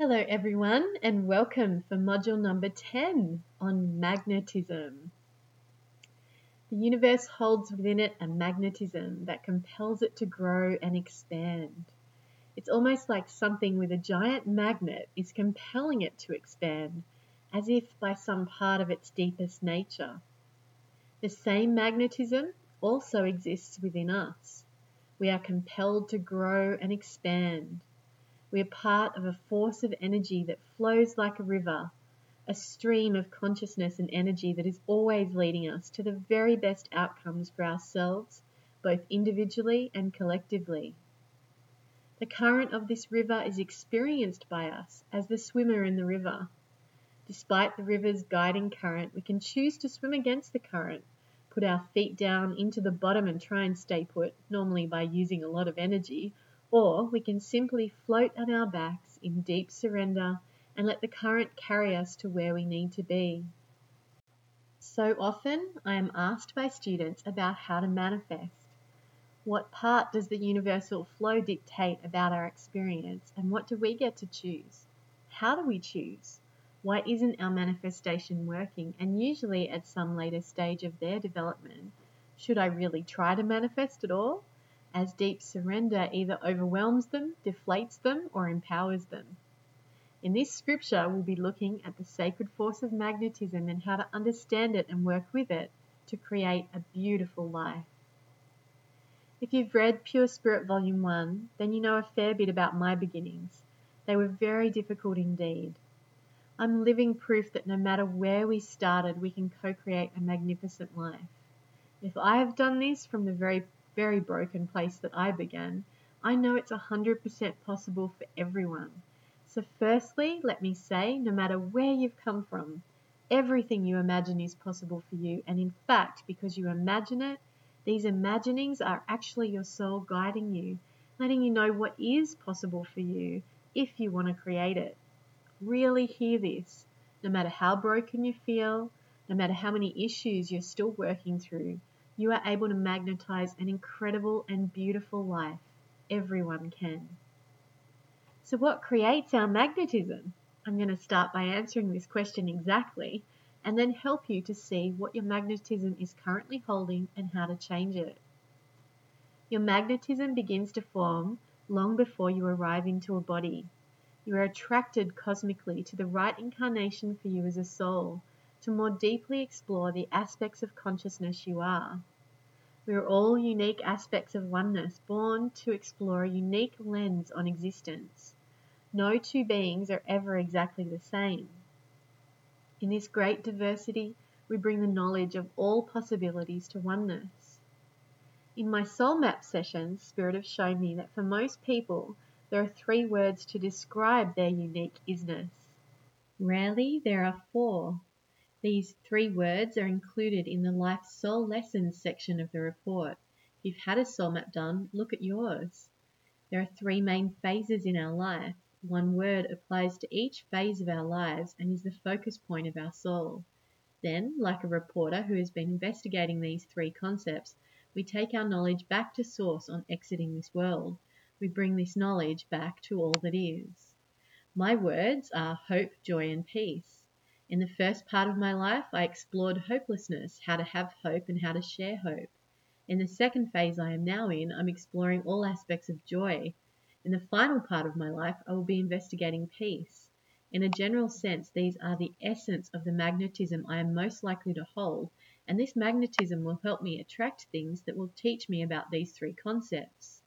Hello, everyone, and welcome for module number 10 on magnetism. The universe holds within it a magnetism that compels it to grow and expand. It's almost like something with a giant magnet is compelling it to expand, as if by some part of its deepest nature. The same magnetism also exists within us. We are compelled to grow and expand. We are part of a force of energy that flows like a river, a stream of consciousness and energy that is always leading us to the very best outcomes for ourselves, both individually and collectively. The current of this river is experienced by us as the swimmer in the river. Despite the river's guiding current, we can choose to swim against the current, put our feet down into the bottom and try and stay put, normally by using a lot of energy, or we can simply float on our backs in deep surrender and let the current carry us to where we need to be. So often I am asked by students about how to manifest. What part does the universal flow dictate about our experience, and what do we get to choose? How do we choose? Why isn't our manifestation working? And usually at some later stage of their development, should I really try to manifest at all? As deep surrender either overwhelms them, deflates them, or empowers them. In this scripture, we'll be looking at the sacred force of magnetism and how to understand it and work with it to create a beautiful life. If you've read Pure Spirit Volume 1, then you know a fair bit about my beginnings. They were very difficult indeed. I'm living proof that no matter where we started, we can co create a magnificent life. If I have done this from the very very broken place that I began, I know it's 100% possible for everyone. So, firstly, let me say no matter where you've come from, everything you imagine is possible for you. And in fact, because you imagine it, these imaginings are actually your soul guiding you, letting you know what is possible for you if you want to create it. Really hear this. No matter how broken you feel, no matter how many issues you're still working through, you are able to magnetize an incredible and beautiful life. Everyone can. So, what creates our magnetism? I'm going to start by answering this question exactly and then help you to see what your magnetism is currently holding and how to change it. Your magnetism begins to form long before you arrive into a body. You are attracted cosmically to the right incarnation for you as a soul to more deeply explore the aspects of consciousness you are. We are all unique aspects of oneness, born to explore a unique lens on existence. No two beings are ever exactly the same. In this great diversity, we bring the knowledge of all possibilities to oneness. In my soul map sessions, Spirit have shown me that for most people, there are three words to describe their unique isness. Rarely, there are four. These three words are included in the Life Soul Lessons section of the report. If you've had a soul map done, look at yours. There are three main phases in our life. One word applies to each phase of our lives and is the focus point of our soul. Then, like a reporter who has been investigating these three concepts, we take our knowledge back to source on exiting this world. We bring this knowledge back to all that is. My words are hope, joy, and peace. In the first part of my life, I explored hopelessness, how to have hope, and how to share hope. In the second phase I am now in, I'm exploring all aspects of joy. In the final part of my life, I will be investigating peace. In a general sense, these are the essence of the magnetism I am most likely to hold, and this magnetism will help me attract things that will teach me about these three concepts.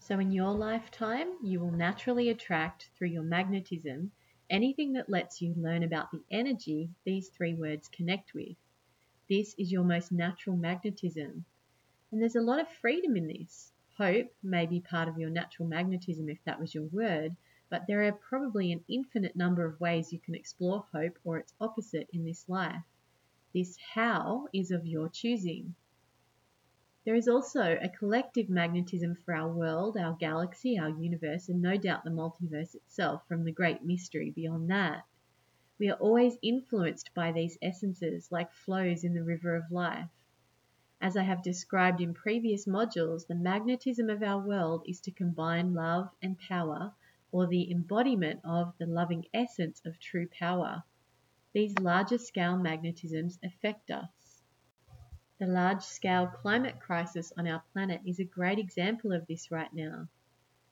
So, in your lifetime, you will naturally attract, through your magnetism, anything that lets you learn about the energy these three words connect with. This is your most natural magnetism. And there's a lot of freedom in this. Hope may be part of your natural magnetism if that was your word, but there are probably an infinite number of ways you can explore hope or its opposite in this life. This how is of your choosing. There is also a collective magnetism for our world, our galaxy, our universe, and no doubt the multiverse itself from the great mystery beyond that. We are always influenced by these essences like flows in the river of life. As I have described in previous modules, the magnetism of our world is to combine love and power, or the embodiment of the loving essence of true power. These larger scale magnetisms affect us. The large scale climate crisis on our planet is a great example of this right now.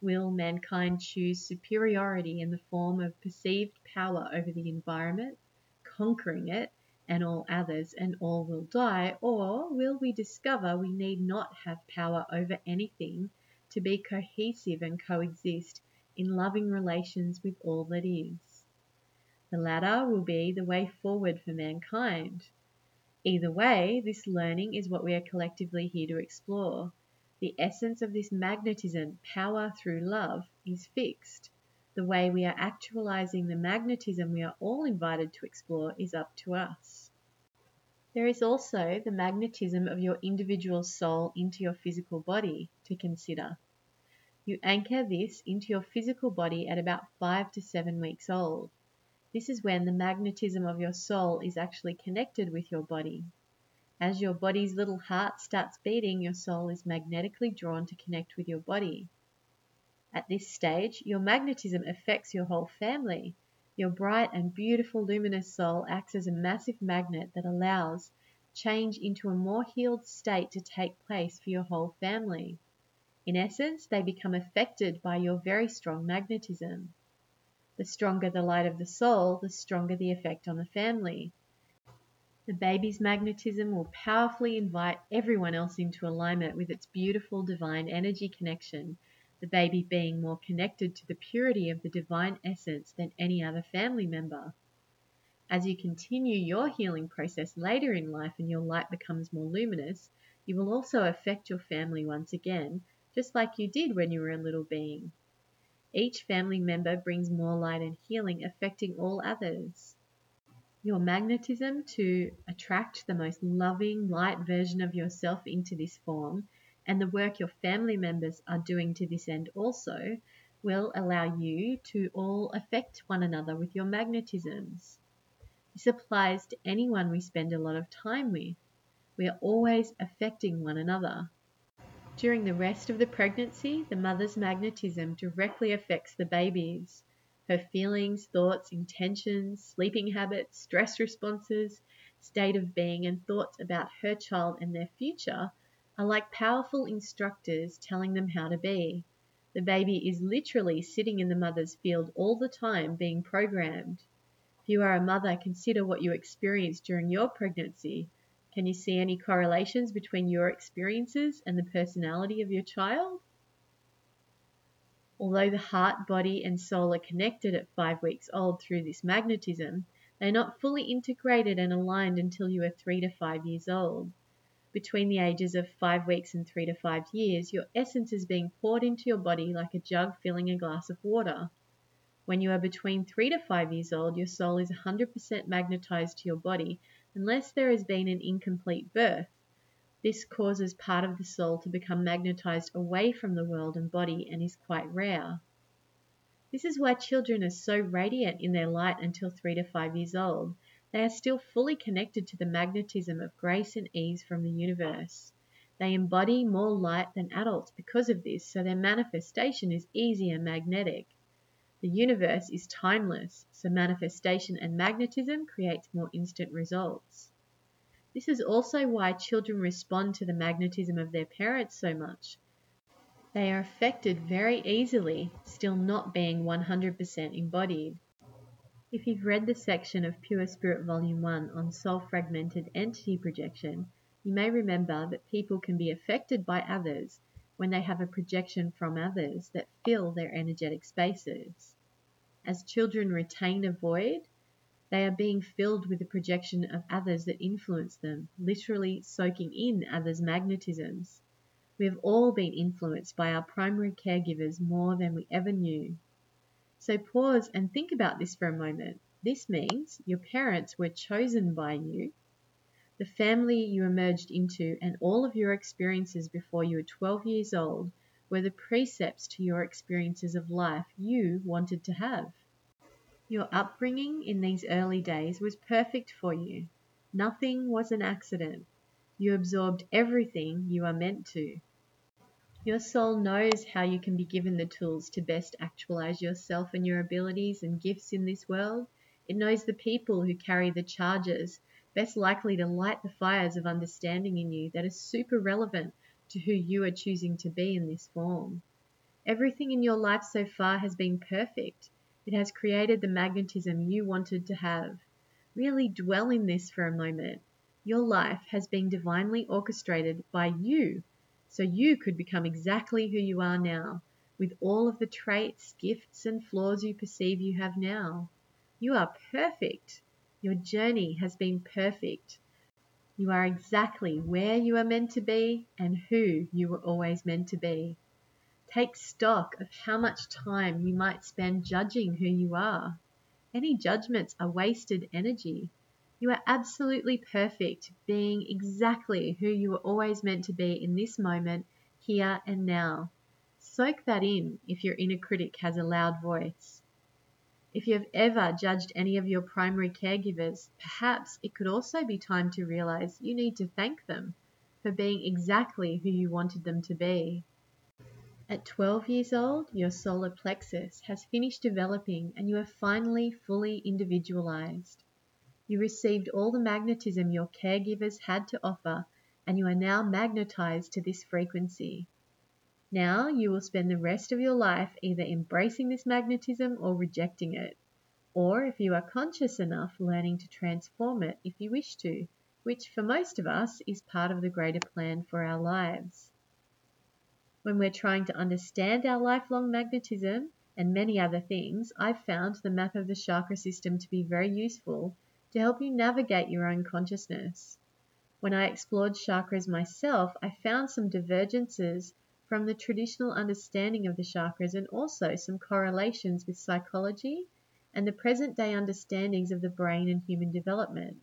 Will mankind choose superiority in the form of perceived power over the environment, conquering it and all others, and all will die? Or will we discover we need not have power over anything to be cohesive and coexist in loving relations with all that is? The latter will be the way forward for mankind. Either way, this learning is what we are collectively here to explore. The essence of this magnetism, power through love, is fixed. The way we are actualizing the magnetism we are all invited to explore is up to us. There is also the magnetism of your individual soul into your physical body to consider. You anchor this into your physical body at about five to seven weeks old. This is when the magnetism of your soul is actually connected with your body. As your body's little heart starts beating, your soul is magnetically drawn to connect with your body. At this stage, your magnetism affects your whole family. Your bright and beautiful luminous soul acts as a massive magnet that allows change into a more healed state to take place for your whole family. In essence, they become affected by your very strong magnetism. The stronger the light of the soul, the stronger the effect on the family. The baby's magnetism will powerfully invite everyone else into alignment with its beautiful divine energy connection, the baby being more connected to the purity of the divine essence than any other family member. As you continue your healing process later in life and your light becomes more luminous, you will also affect your family once again, just like you did when you were a little being. Each family member brings more light and healing, affecting all others your magnetism to attract the most loving, light version of yourself into this form, and the work your family members are doing to this end also, will allow you to all affect one another with your magnetisms. This applies to anyone we spend a lot of time with. We are always affecting one another. During the rest of the pregnancy, the mother's magnetism directly affects the baby's. Her feelings, thoughts, intentions, sleeping habits, stress responses, state of being, and thoughts about her child and their future are like powerful instructors telling them how to be. The baby is literally sitting in the mother's field all the time being programmed. If you are a mother, consider what you experienced during your pregnancy. Can you see any correlations between your experiences and the personality of your child? Although the heart, body, and soul are connected at five weeks old through this magnetism, they are not fully integrated and aligned until you are three to five years old. Between the ages of five weeks and three to five years, your essence is being poured into your body like a jug filling a glass of water. When you are between three to five years old, your soul is 100% magnetized to your body unless there has been an incomplete birth. This causes part of the soul to become magnetized away from the world and body and is quite rare. This is why children are so radiant in their light until three to five years old. They are still fully connected to the magnetism of grace and ease from the universe. They embody more light than adults because of this, so their manifestation is easy and magnetic. The universe is timeless, so manifestation and magnetism creates more instant results. This is also why children respond to the magnetism of their parents so much. They are affected very easily, still not being 100% embodied. If you've read the section of Pure Spirit Volume 1 on soul fragmented entity projection, you may remember that people can be affected by others when they have a projection from others that fill their energetic spaces. As children retain a void, they are being filled with the projection of others that influence them, literally soaking in others' magnetisms. We have all been influenced by our primary caregivers more than we ever knew. So pause and think about this for a moment. This means your parents were chosen by you. The family you emerged into and all of your experiences before you were 12 years old were the precepts to your experiences of life you wanted to have. Your upbringing in these early days was perfect for you. Nothing was an accident. You absorbed everything you are meant to. Your soul knows how you can be given the tools to best actualize yourself and your abilities and gifts in this world. It knows the people who carry the charges best likely to light the fires of understanding in you that are super relevant to who you are choosing to be in this form. Everything in your life so far has been perfect. It has created the magnetism you wanted to have. Really dwell in this for a moment. Your life has been divinely orchestrated by you, so you could become exactly who you are now, with all of the traits, gifts, and flaws you perceive you have now. You are perfect. Your journey has been perfect. You are exactly where you are meant to be and who you were always meant to be. Take stock of how much time you might spend judging who you are. Any judgments are wasted energy. You are absolutely perfect, being exactly who you were always meant to be in this moment, here and now. Soak that in if your inner critic has a loud voice. If you have ever judged any of your primary caregivers, perhaps it could also be time to realize you need to thank them for being exactly who you wanted them to be. At 12 years old, your solar plexus has finished developing and you are finally fully individualized. You received all the magnetism your caregivers had to offer, and you are now magnetized to this frequency. Now you will spend the rest of your life either embracing this magnetism or rejecting it, or if you are conscious enough, learning to transform it if you wish to, which for most of us is part of the greater plan for our lives. When we're trying to understand our lifelong magnetism and many other things, I've found the map of the chakra system to be very useful to help you navigate your own consciousness. When I explored chakras myself, I found some divergences from the traditional understanding of the chakras and also some correlations with psychology and the present day understandings of the brain and human development.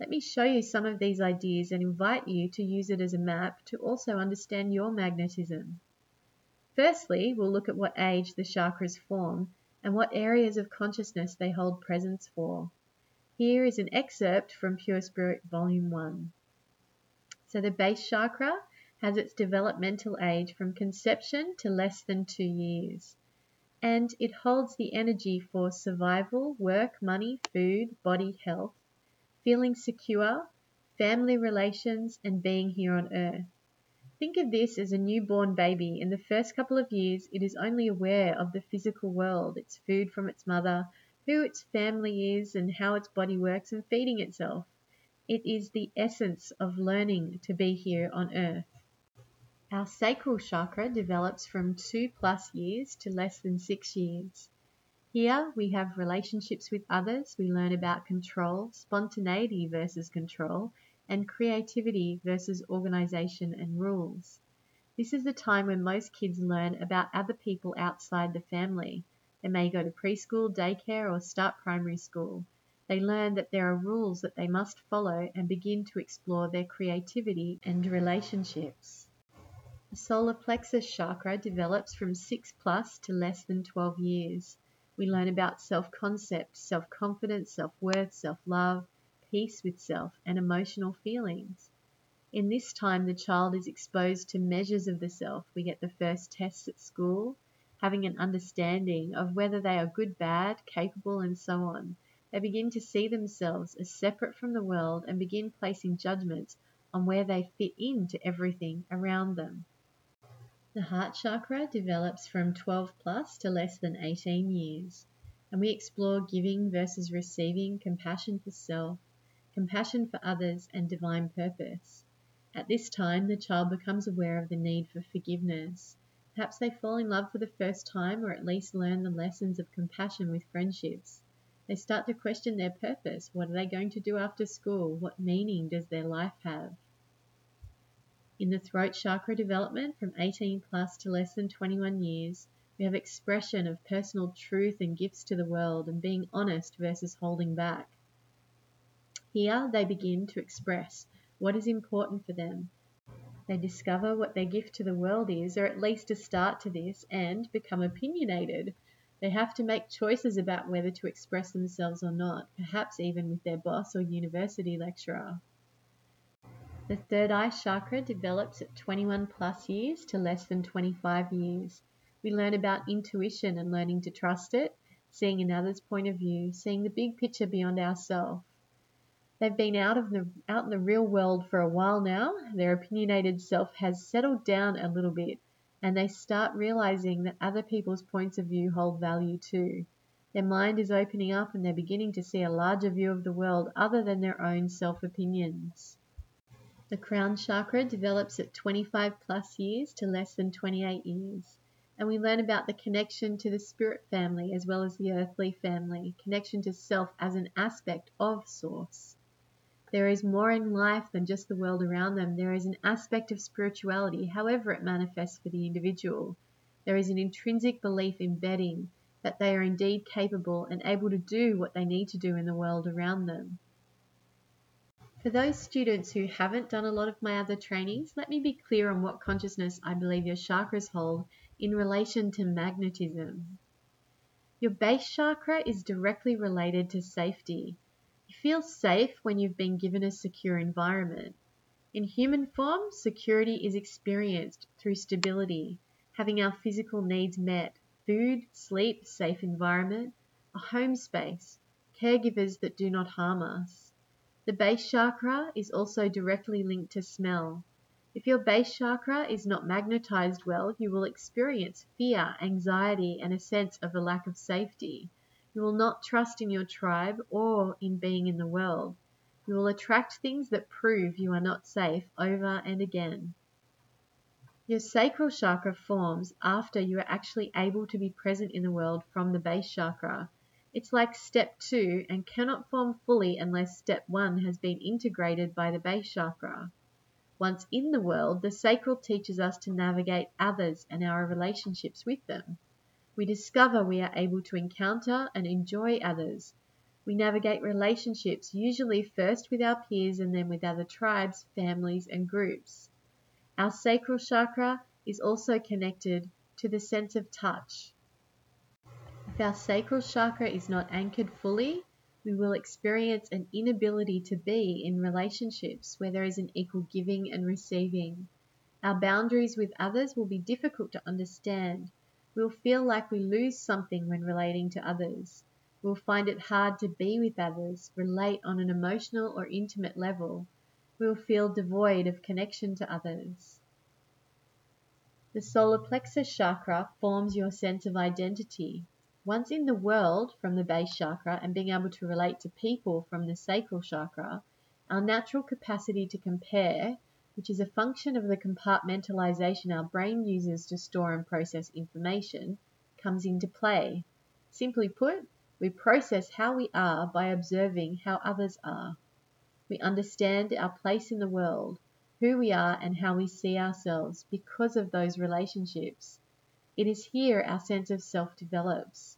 Let me show you some of these ideas and invite you to use it as a map to also understand your magnetism. Firstly, we'll look at what age the chakras form and what areas of consciousness they hold presence for. Here is an excerpt from Pure Spirit Volume 1. So, the base chakra has its developmental age from conception to less than two years, and it holds the energy for survival, work, money, food, body health, feeling secure, family relations, and being here on earth. Think of this as a newborn baby. In the first couple of years, it is only aware of the physical world, its food from its mother, who its family is, and how its body works, and feeding itself. It is the essence of learning to be here on earth. Our sacral chakra develops from two plus years to less than six years. Here we have relationships with others, we learn about control, spontaneity versus control, and creativity versus organization and rules. This is the time when most kids learn about other people outside the family. They may go to preschool, daycare, or start primary school. They learn that there are rules that they must follow and begin to explore their creativity and relationships. The solar plexus chakra develops from 6 plus to less than 12 years. We learn about self concept, self confidence, self worth, self love, peace with self, and emotional feelings. In this time, the child is exposed to measures of the self. We get the first tests at school, having an understanding of whether they are good, bad, capable, and so on. They begin to see themselves as separate from the world and begin placing judgments on where they fit into everything around them. The heart chakra develops from 12 plus to less than 18 years, and we explore giving versus receiving, compassion for self, compassion for others, and divine purpose. At this time, the child becomes aware of the need for forgiveness. Perhaps they fall in love for the first time, or at least learn the lessons of compassion with friendships. They start to question their purpose. What are they going to do after school? What meaning does their life have? In the throat chakra development from 18 plus to less than 21 years, we have expression of personal truth and gifts to the world and being honest versus holding back. Here they begin to express what is important for them. They discover what their gift to the world is, or at least a start to this, and become opinionated. They have to make choices about whether to express themselves or not, perhaps even with their boss or university lecturer. The third eye chakra develops at 21 plus years to less than 25 years. We learn about intuition and learning to trust it, seeing another's point of view, seeing the big picture beyond ourselves. They've been out of the out in the real world for a while now. Their opinionated self has settled down a little bit, and they start realizing that other people's points of view hold value too. Their mind is opening up and they're beginning to see a larger view of the world other than their own self opinions. The crown chakra develops at 25 plus years to less than 28 years and we learn about the connection to the spirit family as well as the earthly family, connection to self as an aspect of source. There is more in life than just the world around them. There is an aspect of spirituality, however it manifests for the individual. There is an intrinsic belief embedding that they are indeed capable and able to do what they need to do in the world around them. For those students who haven't done a lot of my other trainings, let me be clear on what consciousness I believe your chakras hold in relation to magnetism. Your base chakra is directly related to safety. You feel safe when you've been given a secure environment. In human form, security is experienced through stability, having our physical needs met food, sleep, safe environment, a home space, caregivers that do not harm us. The base chakra is also directly linked to smell. If your base chakra is not magnetized well, you will experience fear, anxiety, and a sense of a lack of safety. You will not trust in your tribe or in being in the world. You will attract things that prove you are not safe over and again. Your sacral chakra forms after you are actually able to be present in the world from the base chakra. It's like step two and cannot form fully unless step one has been integrated by the base chakra. Once in the world, the sacral teaches us to navigate others and our relationships with them. We discover we are able to encounter and enjoy others. We navigate relationships usually first with our peers and then with other tribes, families, and groups. Our sacral chakra is also connected to the sense of touch. If our sacral chakra is not anchored fully, we will experience an inability to be in relationships where there is an equal giving and receiving. Our boundaries with others will be difficult to understand. We'll feel like we lose something when relating to others. We'll find it hard to be with others, relate on an emotional or intimate level. We'll feel devoid of connection to others. The solar plexus chakra forms your sense of identity, once in the world from the base chakra and being able to relate to people from the sacral chakra, our natural capacity to compare, which is a function of the compartmentalization our brain uses to store and process information, comes into play. Simply put, we process how we are by observing how others are. We understand our place in the world, who we are, and how we see ourselves because of those relationships. It is here our sense of self develops.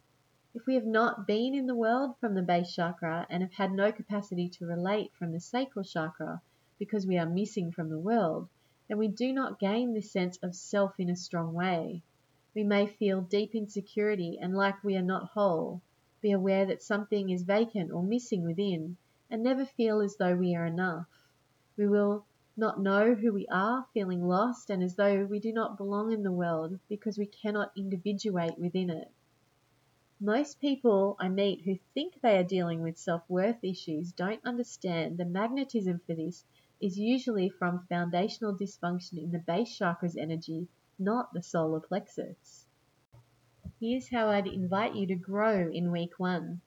If we have not been in the world from the base chakra and have had no capacity to relate from the sacral chakra because we are missing from the world, then we do not gain this sense of self in a strong way. We may feel deep insecurity and like we are not whole, be aware that something is vacant or missing within, and never feel as though we are enough. We will not know who we are, feeling lost and as though we do not belong in the world because we cannot individuate within it. Most people I meet who think they are dealing with self worth issues don't understand the magnetism for this is usually from foundational dysfunction in the base chakra's energy, not the solar plexus. Here's how I'd invite you to grow in week one.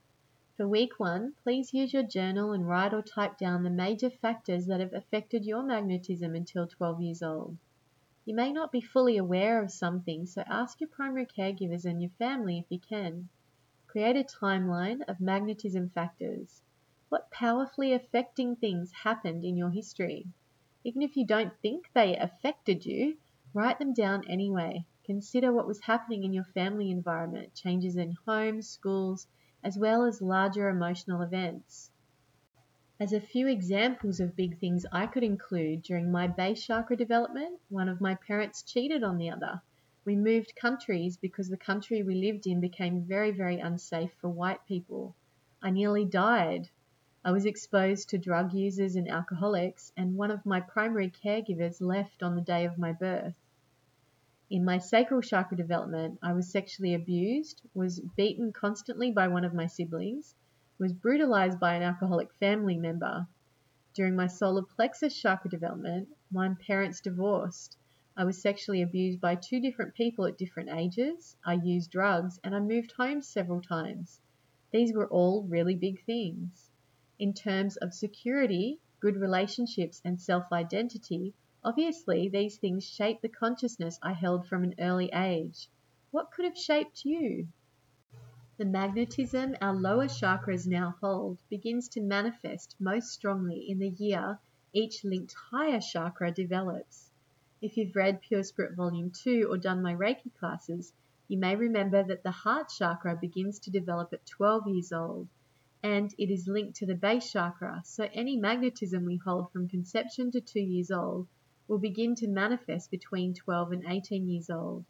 For week one, please use your journal and write or type down the major factors that have affected your magnetism until 12 years old. You may not be fully aware of some things, so ask your primary caregivers and your family if you can. Create a timeline of magnetism factors. What powerfully affecting things happened in your history? Even if you don't think they affected you, write them down anyway. Consider what was happening in your family environment, changes in homes, schools, as well as larger emotional events. As a few examples of big things I could include during my base chakra development, one of my parents cheated on the other. We moved countries because the country we lived in became very, very unsafe for white people. I nearly died. I was exposed to drug users and alcoholics, and one of my primary caregivers left on the day of my birth. In my sacral chakra development, I was sexually abused, was beaten constantly by one of my siblings, was brutalized by an alcoholic family member. During my solar plexus chakra development, my parents divorced. I was sexually abused by two different people at different ages. I used drugs and I moved home several times. These were all really big things. In terms of security, good relationships, and self identity, obviously these things shape the consciousness I held from an early age. What could have shaped you? The magnetism our lower chakras now hold begins to manifest most strongly in the year each linked higher chakra develops. If you've read Pure Spirit Volume 2 or done my Reiki classes, you may remember that the heart chakra begins to develop at 12 years old and it is linked to the base chakra, so any magnetism we hold from conception to two years old will begin to manifest between 12 and 18 years old.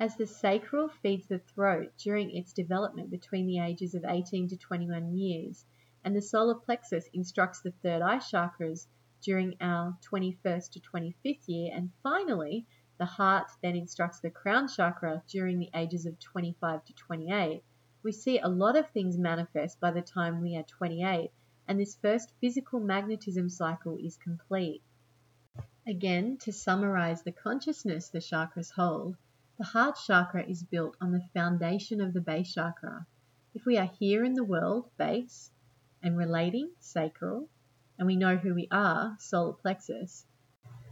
As the sacral feeds the throat during its development between the ages of 18 to 21 years, and the solar plexus instructs the third eye chakras during our 21st to 25th year, and finally, the heart then instructs the crown chakra during the ages of 25 to 28 we see a lot of things manifest by the time we are 28 and this first physical magnetism cycle is complete. Again, to summarize the consciousness the chakras hold, the heart chakra is built on the foundation of the base chakra. If we are here in the world, base, and relating, sacral, and we know who we are, solar plexus,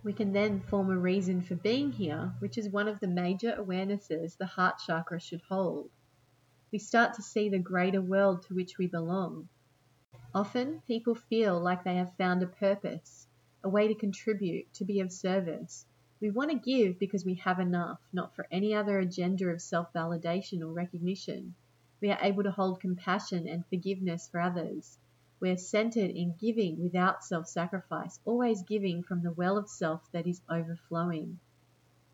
we can then form a reason for being here, which is one of the major awarenesses the heart chakra should hold we start to see the greater world to which we belong. Often people feel like they have found a purpose, a way to contribute, to be of service. We want to give because we have enough, not for any other agenda of self validation or recognition. We are able to hold compassion and forgiveness for others. We are centered in giving without self sacrifice, always giving from the well of self that is overflowing.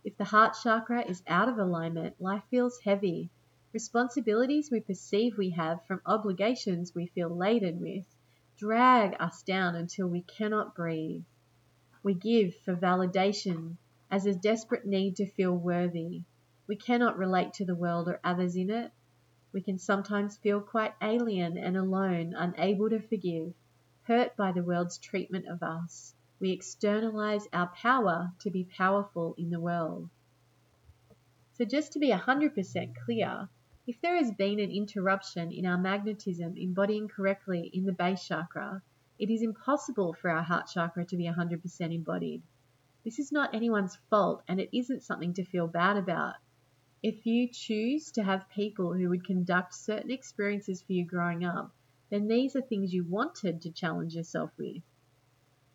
If the heart chakra is out of alignment, life feels heavy, Responsibilities we perceive we have from obligations we feel laden with drag us down until we cannot breathe. We give for validation as a desperate need to feel worthy. We cannot relate to the world or others in it. We can sometimes feel quite alien and alone, unable to forgive, hurt by the world's treatment of us. We externalize our power to be powerful in the world. So, just to be 100% clear, if there has been an interruption in our magnetism embodying correctly in the base chakra, it is impossible for our heart chakra to be 100% embodied. This is not anyone's fault and it isn't something to feel bad about. If you choose to have people who would conduct certain experiences for you growing up, then these are things you wanted to challenge yourself with.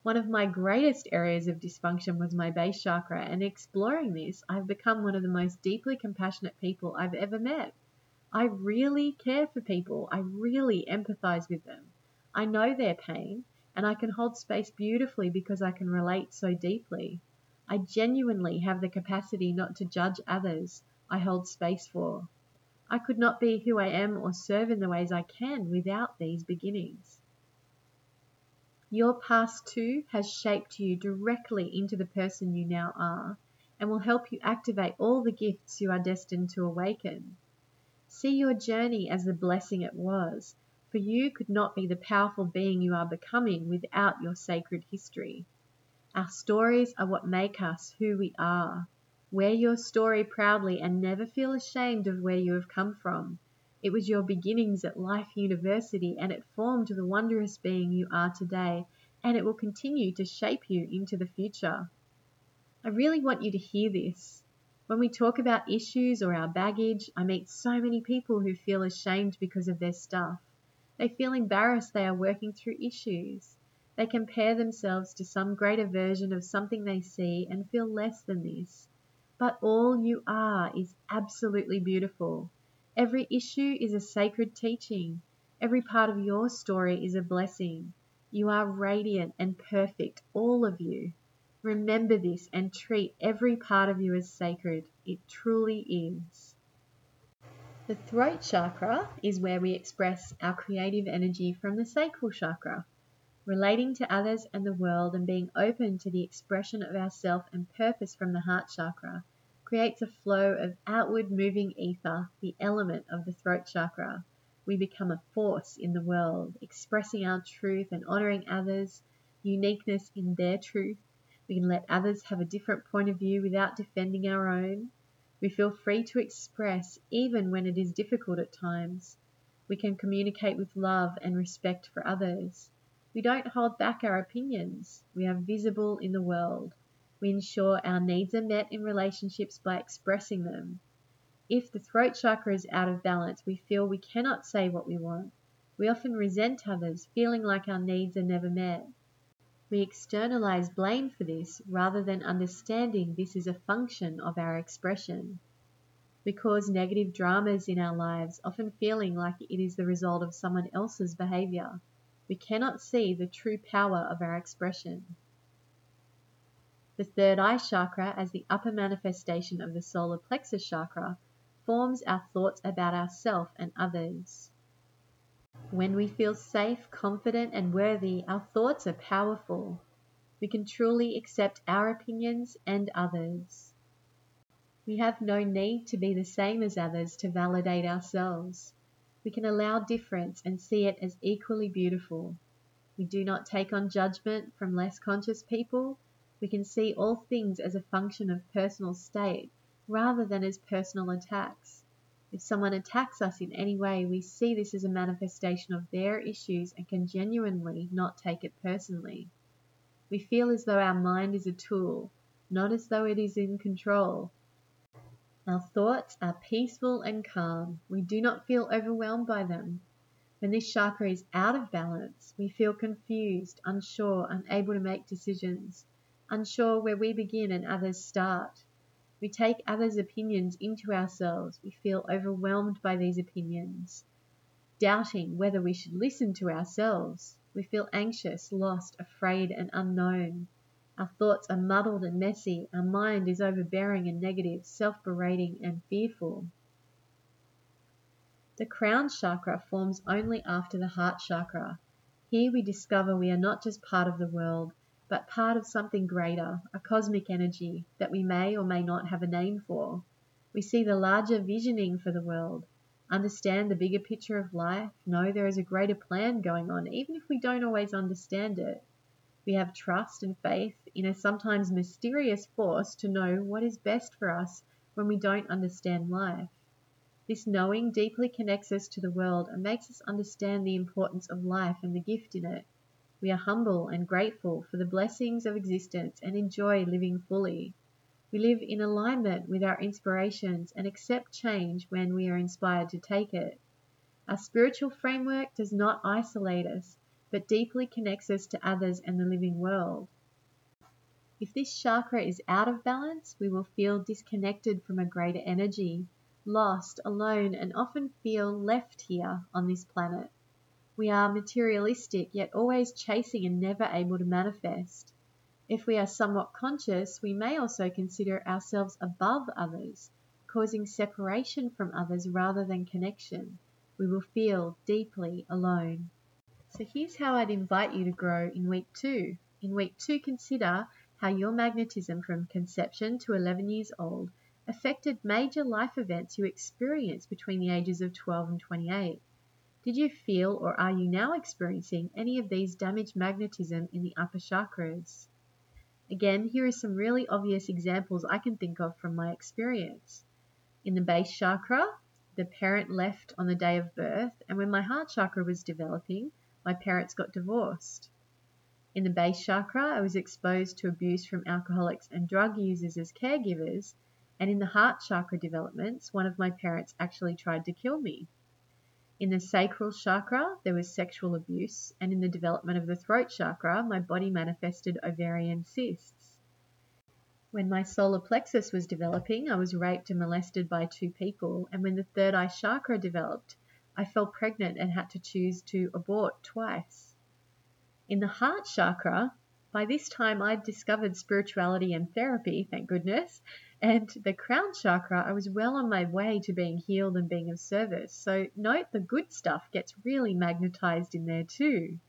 One of my greatest areas of dysfunction was my base chakra, and exploring this, I've become one of the most deeply compassionate people I've ever met. I really care for people. I really empathize with them. I know their pain, and I can hold space beautifully because I can relate so deeply. I genuinely have the capacity not to judge others I hold space for. I could not be who I am or serve in the ways I can without these beginnings. Your past too has shaped you directly into the person you now are and will help you activate all the gifts you are destined to awaken. See your journey as the blessing it was, for you could not be the powerful being you are becoming without your sacred history. Our stories are what make us who we are. Wear your story proudly and never feel ashamed of where you have come from. It was your beginnings at Life University and it formed the wondrous being you are today, and it will continue to shape you into the future. I really want you to hear this. When we talk about issues or our baggage, I meet so many people who feel ashamed because of their stuff. They feel embarrassed they are working through issues. They compare themselves to some greater version of something they see and feel less than this. But all you are is absolutely beautiful. Every issue is a sacred teaching. Every part of your story is a blessing. You are radiant and perfect, all of you. Remember this and treat every part of you as sacred. It truly is. The throat chakra is where we express our creative energy from the sacral chakra, relating to others and the world and being open to the expression of ourself and purpose from the heart chakra creates a flow of outward moving ether, the element of the throat chakra. We become a force in the world, expressing our truth and honoring others' uniqueness in their truth. We can let others have a different point of view without defending our own. We feel free to express even when it is difficult at times. We can communicate with love and respect for others. We don't hold back our opinions. We are visible in the world. We ensure our needs are met in relationships by expressing them. If the throat chakra is out of balance, we feel we cannot say what we want. We often resent others, feeling like our needs are never met. We externalize blame for this rather than understanding this is a function of our expression. We cause negative dramas in our lives, often feeling like it is the result of someone else's behavior. We cannot see the true power of our expression. The third eye chakra, as the upper manifestation of the solar plexus chakra, forms our thoughts about ourself and others. When we feel safe, confident, and worthy, our thoughts are powerful. We can truly accept our opinions and others. We have no need to be the same as others to validate ourselves. We can allow difference and see it as equally beautiful. We do not take on judgment from less conscious people. We can see all things as a function of personal state rather than as personal attacks. If someone attacks us in any way, we see this as a manifestation of their issues and can genuinely not take it personally. We feel as though our mind is a tool, not as though it is in control. Our thoughts are peaceful and calm. We do not feel overwhelmed by them. When this chakra is out of balance, we feel confused, unsure, unable to make decisions, unsure where we begin and others start. We take others' opinions into ourselves. We feel overwhelmed by these opinions, doubting whether we should listen to ourselves. We feel anxious, lost, afraid, and unknown. Our thoughts are muddled and messy. Our mind is overbearing and negative, self berating, and fearful. The crown chakra forms only after the heart chakra. Here we discover we are not just part of the world, but part of something greater, a cosmic energy that we may or may not have a name for. We see the larger visioning for the world, understand the bigger picture of life, know there is a greater plan going on, even if we don't always understand it. We have trust and faith in a sometimes mysterious force to know what is best for us when we don't understand life. This knowing deeply connects us to the world and makes us understand the importance of life and the gift in it. We are humble and grateful for the blessings of existence and enjoy living fully. We live in alignment with our inspirations and accept change when we are inspired to take it. Our spiritual framework does not isolate us, but deeply connects us to others and the living world. If this chakra is out of balance, we will feel disconnected from a greater energy, lost, alone, and often feel left here on this planet. We are materialistic, yet always chasing and never able to manifest. If we are somewhat conscious, we may also consider ourselves above others, causing separation from others rather than connection. We will feel deeply alone. So here's how I'd invite you to grow in week two. In week two, consider how your magnetism from conception to 11 years old affected major life events you experienced between the ages of 12 and 28. Did you feel or are you now experiencing any of these damaged magnetism in the upper chakras? Again, here are some really obvious examples I can think of from my experience. In the base chakra, the parent left on the day of birth, and when my heart chakra was developing, my parents got divorced. In the base chakra, I was exposed to abuse from alcoholics and drug users as caregivers, and in the heart chakra developments, one of my parents actually tried to kill me. In the sacral chakra, there was sexual abuse, and in the development of the throat chakra, my body manifested ovarian cysts. When my solar plexus was developing, I was raped and molested by two people, and when the third eye chakra developed, I fell pregnant and had to choose to abort twice. In the heart chakra, By this time, I'd discovered spirituality and therapy, thank goodness, and the crown chakra, I was well on my way to being healed and being of service. So, note the good stuff gets really magnetized in there too.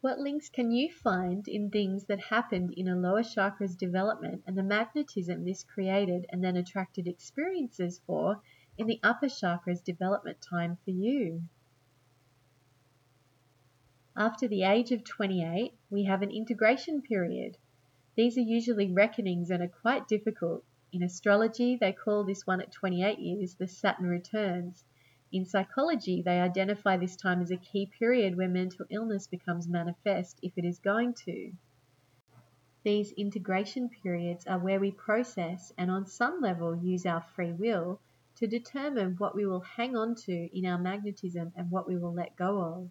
What links can you find in things that happened in a lower chakra's development and the magnetism this created and then attracted experiences for in the upper chakra's development time for you? After the age of 28, we have an integration period. These are usually reckonings and are quite difficult. In astrology, they call this one at 28 years the Saturn returns. In psychology, they identify this time as a key period where mental illness becomes manifest if it is going to. These integration periods are where we process and, on some level, use our free will to determine what we will hang on to in our magnetism and what we will let go of.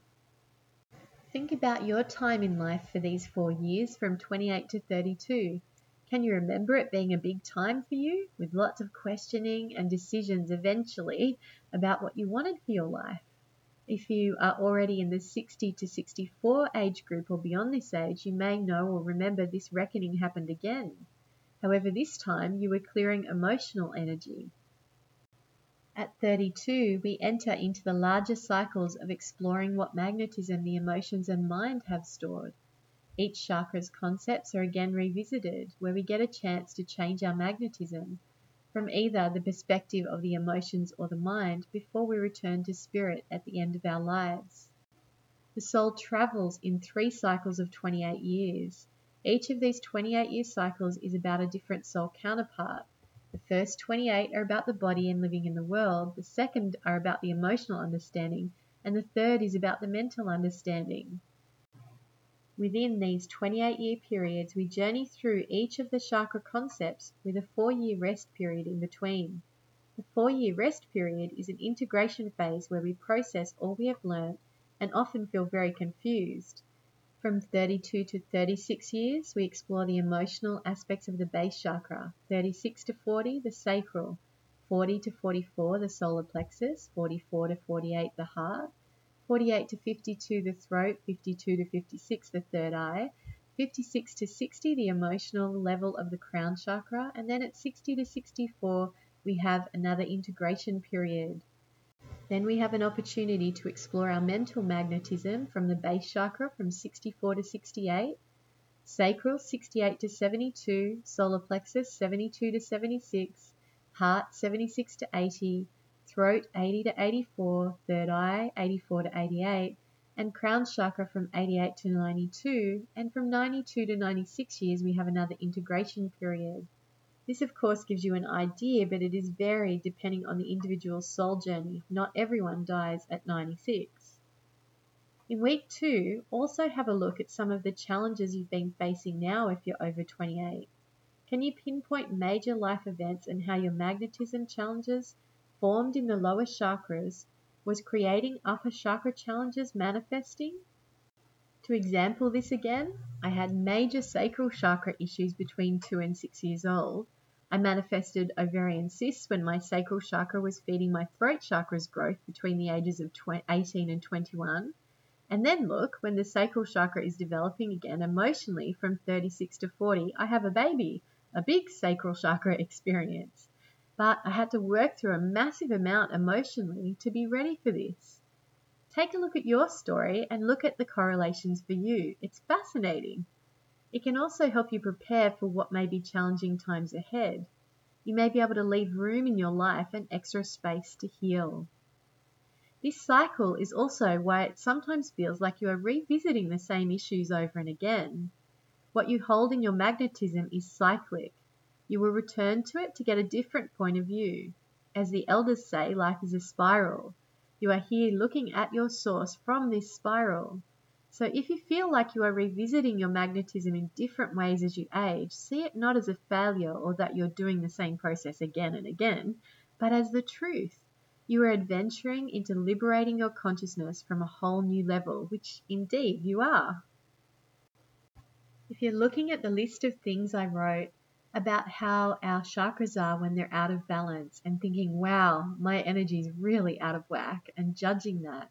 Think about your time in life for these four years from 28 to 32. Can you remember it being a big time for you, with lots of questioning and decisions eventually about what you wanted for your life? If you are already in the 60 to 64 age group or beyond this age, you may know or remember this reckoning happened again. However, this time you were clearing emotional energy. At 32, we enter into the larger cycles of exploring what magnetism the emotions and mind have stored. Each chakra's concepts are again revisited, where we get a chance to change our magnetism from either the perspective of the emotions or the mind before we return to spirit at the end of our lives. The soul travels in three cycles of 28 years. Each of these 28 year cycles is about a different soul counterpart. The first 28 are about the body and living in the world, the second are about the emotional understanding, and the third is about the mental understanding. Within these 28 year periods, we journey through each of the chakra concepts with a four year rest period in between. The four year rest period is an integration phase where we process all we have learnt and often feel very confused. From 32 to 36 years, we explore the emotional aspects of the base chakra. 36 to 40, the sacral. 40 to 44, the solar plexus. 44 to 48, the heart. 48 to 52 the throat, 52 to 56 the third eye, 56 to 60 the emotional level of the crown chakra, and then at 60 to 64 we have another integration period. Then we have an opportunity to explore our mental magnetism from the base chakra from 64 to 68, sacral 68 to 72, solar plexus 72 to 76, heart 76 to 80, throat 80 to 84, third eye 84 to 88, and crown chakra from 88 to 92, and from 92 to 96 years we have another integration period. This, of course, gives you an idea, but it is varied depending on the individual soul journey. Not everyone dies at 96. In week two, also have a look at some of the challenges you've been facing now if you're over 28. Can you pinpoint major life events and how your magnetism challenges formed in the lower chakras was creating upper chakra challenges manifesting? To example this again, I had major sacral chakra issues between 2 and 6 years old. I manifested ovarian cysts when my sacral chakra was feeding my throat chakra's growth between the ages of 18 and 21. And then look, when the sacral chakra is developing again emotionally from 36 to 40, I have a baby, a big sacral chakra experience but I had to work through a massive amount emotionally to be ready for this. Take a look at your story and look at the correlations for you. It's fascinating. It can also help you prepare for what may be challenging times ahead. You may be able to leave room in your life and extra space to heal. This cycle is also why it sometimes feels like you are revisiting the same issues over and again. What you hold in your magnetism is cyclic, you will return to it to get a different point of view. As the elders say, life is a spiral. You are here looking at your source from this spiral. So if you feel like you are revisiting your magnetism in different ways as you age, see it not as a failure or that you're doing the same process again and again, but as the truth. You are adventuring into liberating your consciousness from a whole new level, which indeed you are. If you're looking at the list of things I wrote, about how our chakras are when they're out of balance and thinking, wow, my energy is really out of whack and judging that.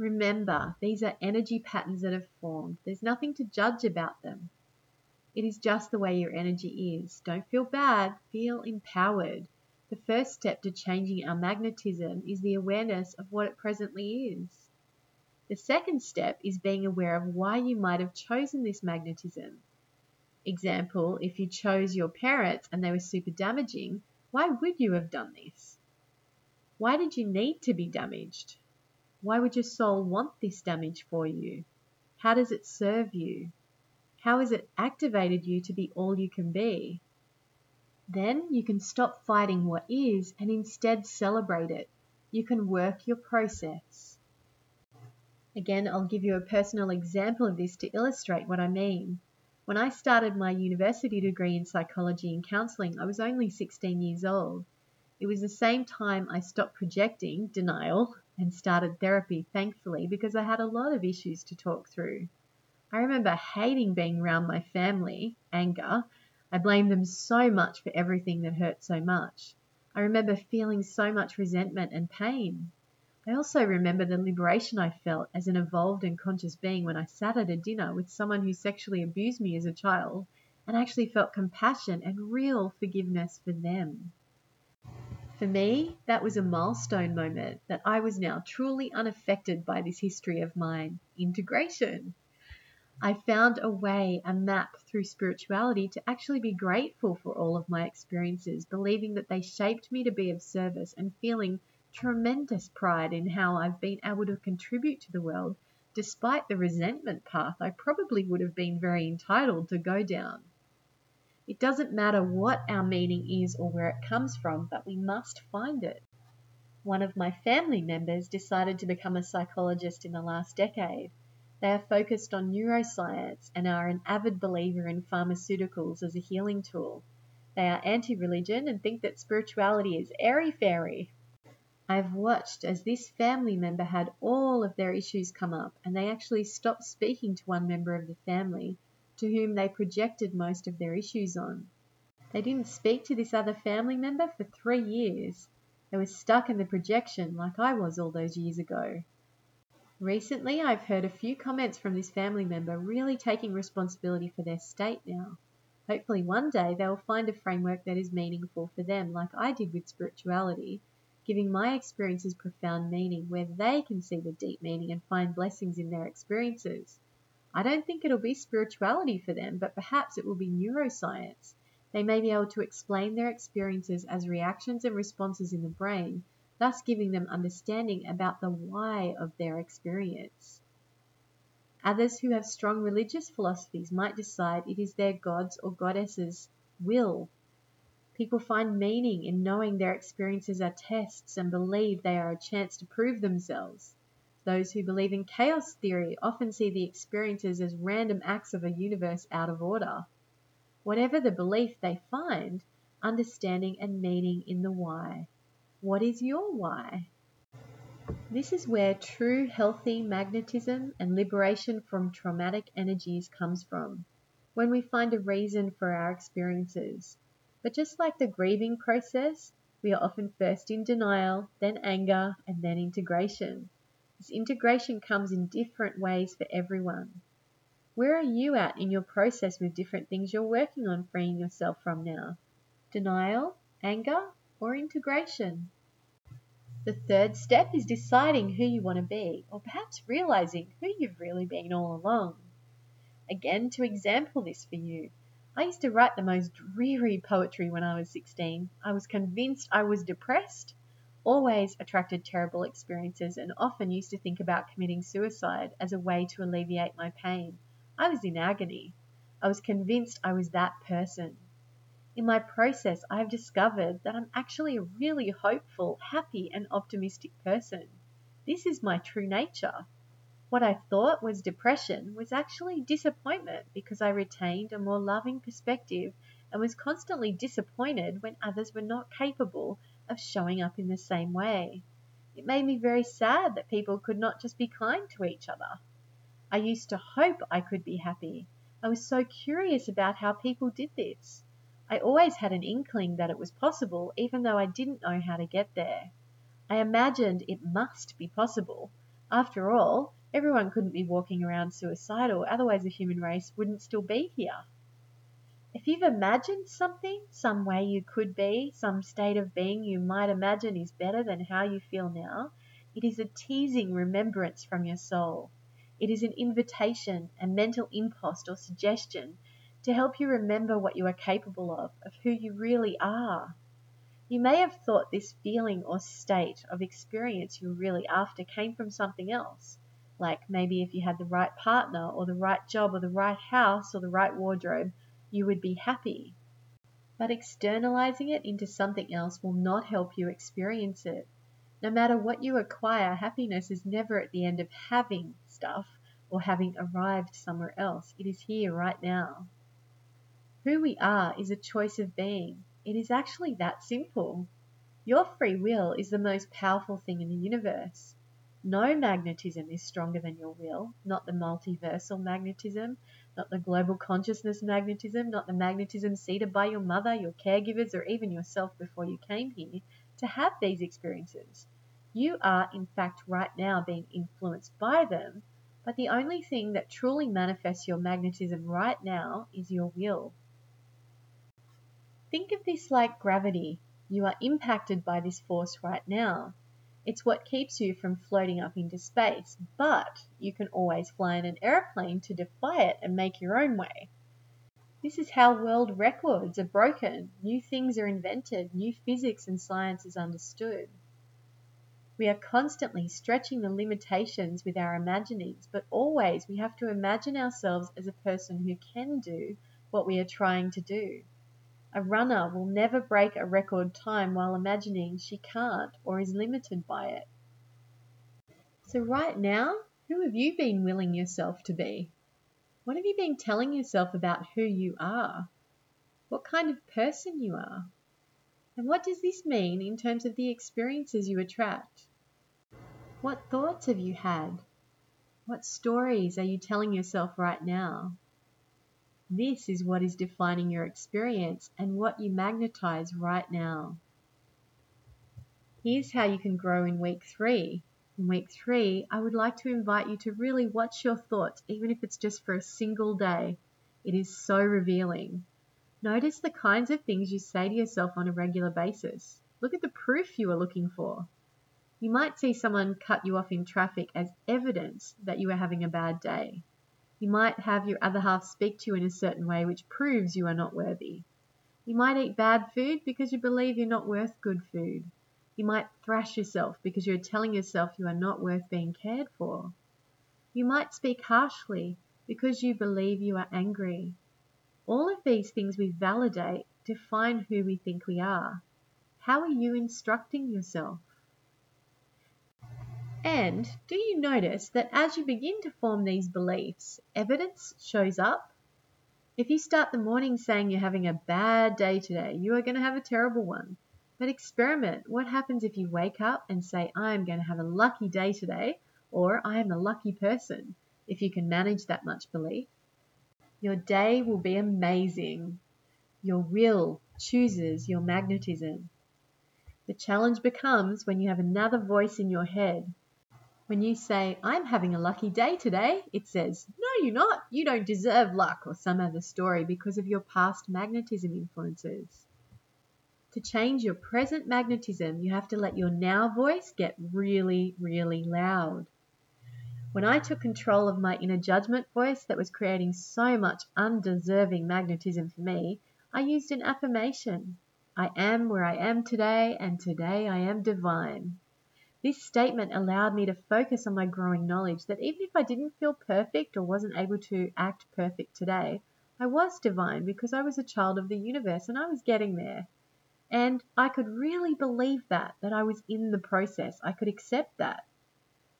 Remember, these are energy patterns that have formed. There's nothing to judge about them. It is just the way your energy is. Don't feel bad, feel empowered. The first step to changing our magnetism is the awareness of what it presently is. The second step is being aware of why you might have chosen this magnetism. Example, if you chose your parents and they were super damaging, why would you have done this? Why did you need to be damaged? Why would your soul want this damage for you? How does it serve you? How has it activated you to be all you can be? Then you can stop fighting what is and instead celebrate it. You can work your process. Again, I'll give you a personal example of this to illustrate what I mean. When I started my university degree in psychology and counseling, I was only 16 years old. It was the same time I stopped projecting denial and started therapy, thankfully, because I had a lot of issues to talk through. I remember hating being around my family, anger. I blamed them so much for everything that hurt so much. I remember feeling so much resentment and pain. I also remember the liberation I felt as an evolved and conscious being when I sat at a dinner with someone who sexually abused me as a child and actually felt compassion and real forgiveness for them. For me, that was a milestone moment that I was now truly unaffected by this history of mine integration. I found a way, a map through spirituality to actually be grateful for all of my experiences, believing that they shaped me to be of service and feeling tremendous pride in how I've been able to contribute to the world despite the resentment path I probably would have been very entitled to go down. It doesn't matter what our meaning is or where it comes from, but we must find it. One of my family members decided to become a psychologist in the last decade. They are focused on neuroscience and are an avid believer in pharmaceuticals as a healing tool. They are anti religion and think that spirituality is airy fairy. I've watched as this family member had all of their issues come up and they actually stopped speaking to one member of the family to whom they projected most of their issues on. They didn't speak to this other family member for three years. They were stuck in the projection like I was all those years ago. Recently, I've heard a few comments from this family member really taking responsibility for their state now. Hopefully, one day they will find a framework that is meaningful for them, like I did with spirituality, giving my experiences profound meaning where they can see the deep meaning and find blessings in their experiences. I don't think it'll be spirituality for them, but perhaps it will be neuroscience. They may be able to explain their experiences as reactions and responses in the brain, thus giving them understanding about the why of their experience. Others who have strong religious philosophies might decide it is their god's or goddesses' will. People find meaning in knowing their experiences are tests and believe they are a chance to prove themselves. Those who believe in chaos theory often see the experiences as random acts of a universe out of order. Whatever the belief they find, understanding and meaning in the why. What is your why? This is where true healthy magnetism and liberation from traumatic energies comes from, when we find a reason for our experiences. But just like the grieving process, we are often first in denial, then anger, and then integration. This integration comes in different ways for everyone. Where are you at in your process with different things you're working on freeing yourself from now? Denial, anger, or integration? The third step is deciding who you want to be, or perhaps realizing who you've really been all along. Again, to example this for you, I used to write the most dreary poetry when I was 16. I was convinced I was depressed always attracted terrible experiences and often used to think about committing suicide as a way to alleviate my pain. I was in agony. I was convinced I was that person. In my process, I have discovered that I'm actually a really hopeful, happy, and optimistic person. This is my true nature. What I thought was depression was actually disappointment because I retained a more loving perspective and was constantly disappointed when others were not capable of showing up in the same way. It made me very sad that people could not just be kind to each other. I used to hope I could be happy. I was so curious about how people did this. I always had an inkling that it was possible, even though I didn't know how to get there. I imagined it must be possible, After all, everyone couldn't be walking around suicidal, otherwise the human race wouldn't still be here. If you've imagined something, some way you could be, some state of being you might imagine is better than how you feel now, it is a teasing remembrance from your soul. It is an invitation, a mental impost or suggestion to help you remember what you are capable of, of who you really are. You may have thought this feeling or state of experience you're really after came from something else, like maybe if you had the right partner or the right job or the right house or the right wardrobe, you would be happy. But externalizing it into something else will not help you experience it. No matter what you acquire, happiness is never at the end of having stuff or having arrived somewhere else. It is here right now. Who we are is a choice of being. It is actually that simple. Your free will is the most powerful thing in the universe. No magnetism is stronger than your will, not the multiversal magnetism, not the global consciousness magnetism, not the magnetism seeded by your mother, your caregivers, or even yourself before you came here to have these experiences. You are, in fact, right now being influenced by them, but the only thing that truly manifests your magnetism right now is your will. Think of this like gravity. You are impacted by this force right now. It's what keeps you from floating up into space, but you can always fly in an aeroplane to defy it and make your own way. This is how world records are broken, new things are invented, new physics and science is understood. We are constantly stretching the limitations with our imaginings, but always we have to imagine ourselves as a person who can do what we are trying to do. A runner will never break a record time while imagining she can't or is limited by it. So, right now, who have you been willing yourself to be? What have you been telling yourself about who you are? What kind of person you are? And what does this mean in terms of the experiences you attract? What thoughts have you had? What stories are you telling yourself right now? This is what is defining your experience and what you magnetize right now. Here's how you can grow in week three. In week three, I would like to invite you to really watch your thoughts, even if it's just for a single day. It is so revealing. Notice the kinds of things you say to yourself on a regular basis. Look at the proof you are looking for. You might see someone cut you off in traffic as evidence that you are having a bad day. You might have your other half speak to you in a certain way which proves you are not worthy. You might eat bad food because you believe you're not worth good food. You might thrash yourself because you're telling yourself you are not worth being cared for. You might speak harshly because you believe you are angry. All of these things we validate define who we think we are. How are you instructing yourself? And do you notice that as you begin to form these beliefs, evidence shows up? If you start the morning saying you're having a bad day today, you are going to have a terrible one. But experiment. What happens if you wake up and say, I am going to have a lucky day today, or I am a lucky person, if you can manage that much belief? Your day will be amazing. Your will chooses your magnetism. The challenge becomes when you have another voice in your head when you say, I'm having a lucky day today, it says, No, you're not. You don't deserve luck or some other story because of your past magnetism influences. To change your present magnetism, you have to let your now voice get really, really loud. When I took control of my inner judgment voice that was creating so much undeserving magnetism for me, I used an affirmation. I am where I am today, and today I am divine. This statement allowed me to focus on my growing knowledge that even if I didn't feel perfect or wasn't able to act perfect today, I was divine because I was a child of the universe and I was getting there. And I could really believe that, that I was in the process. I could accept that.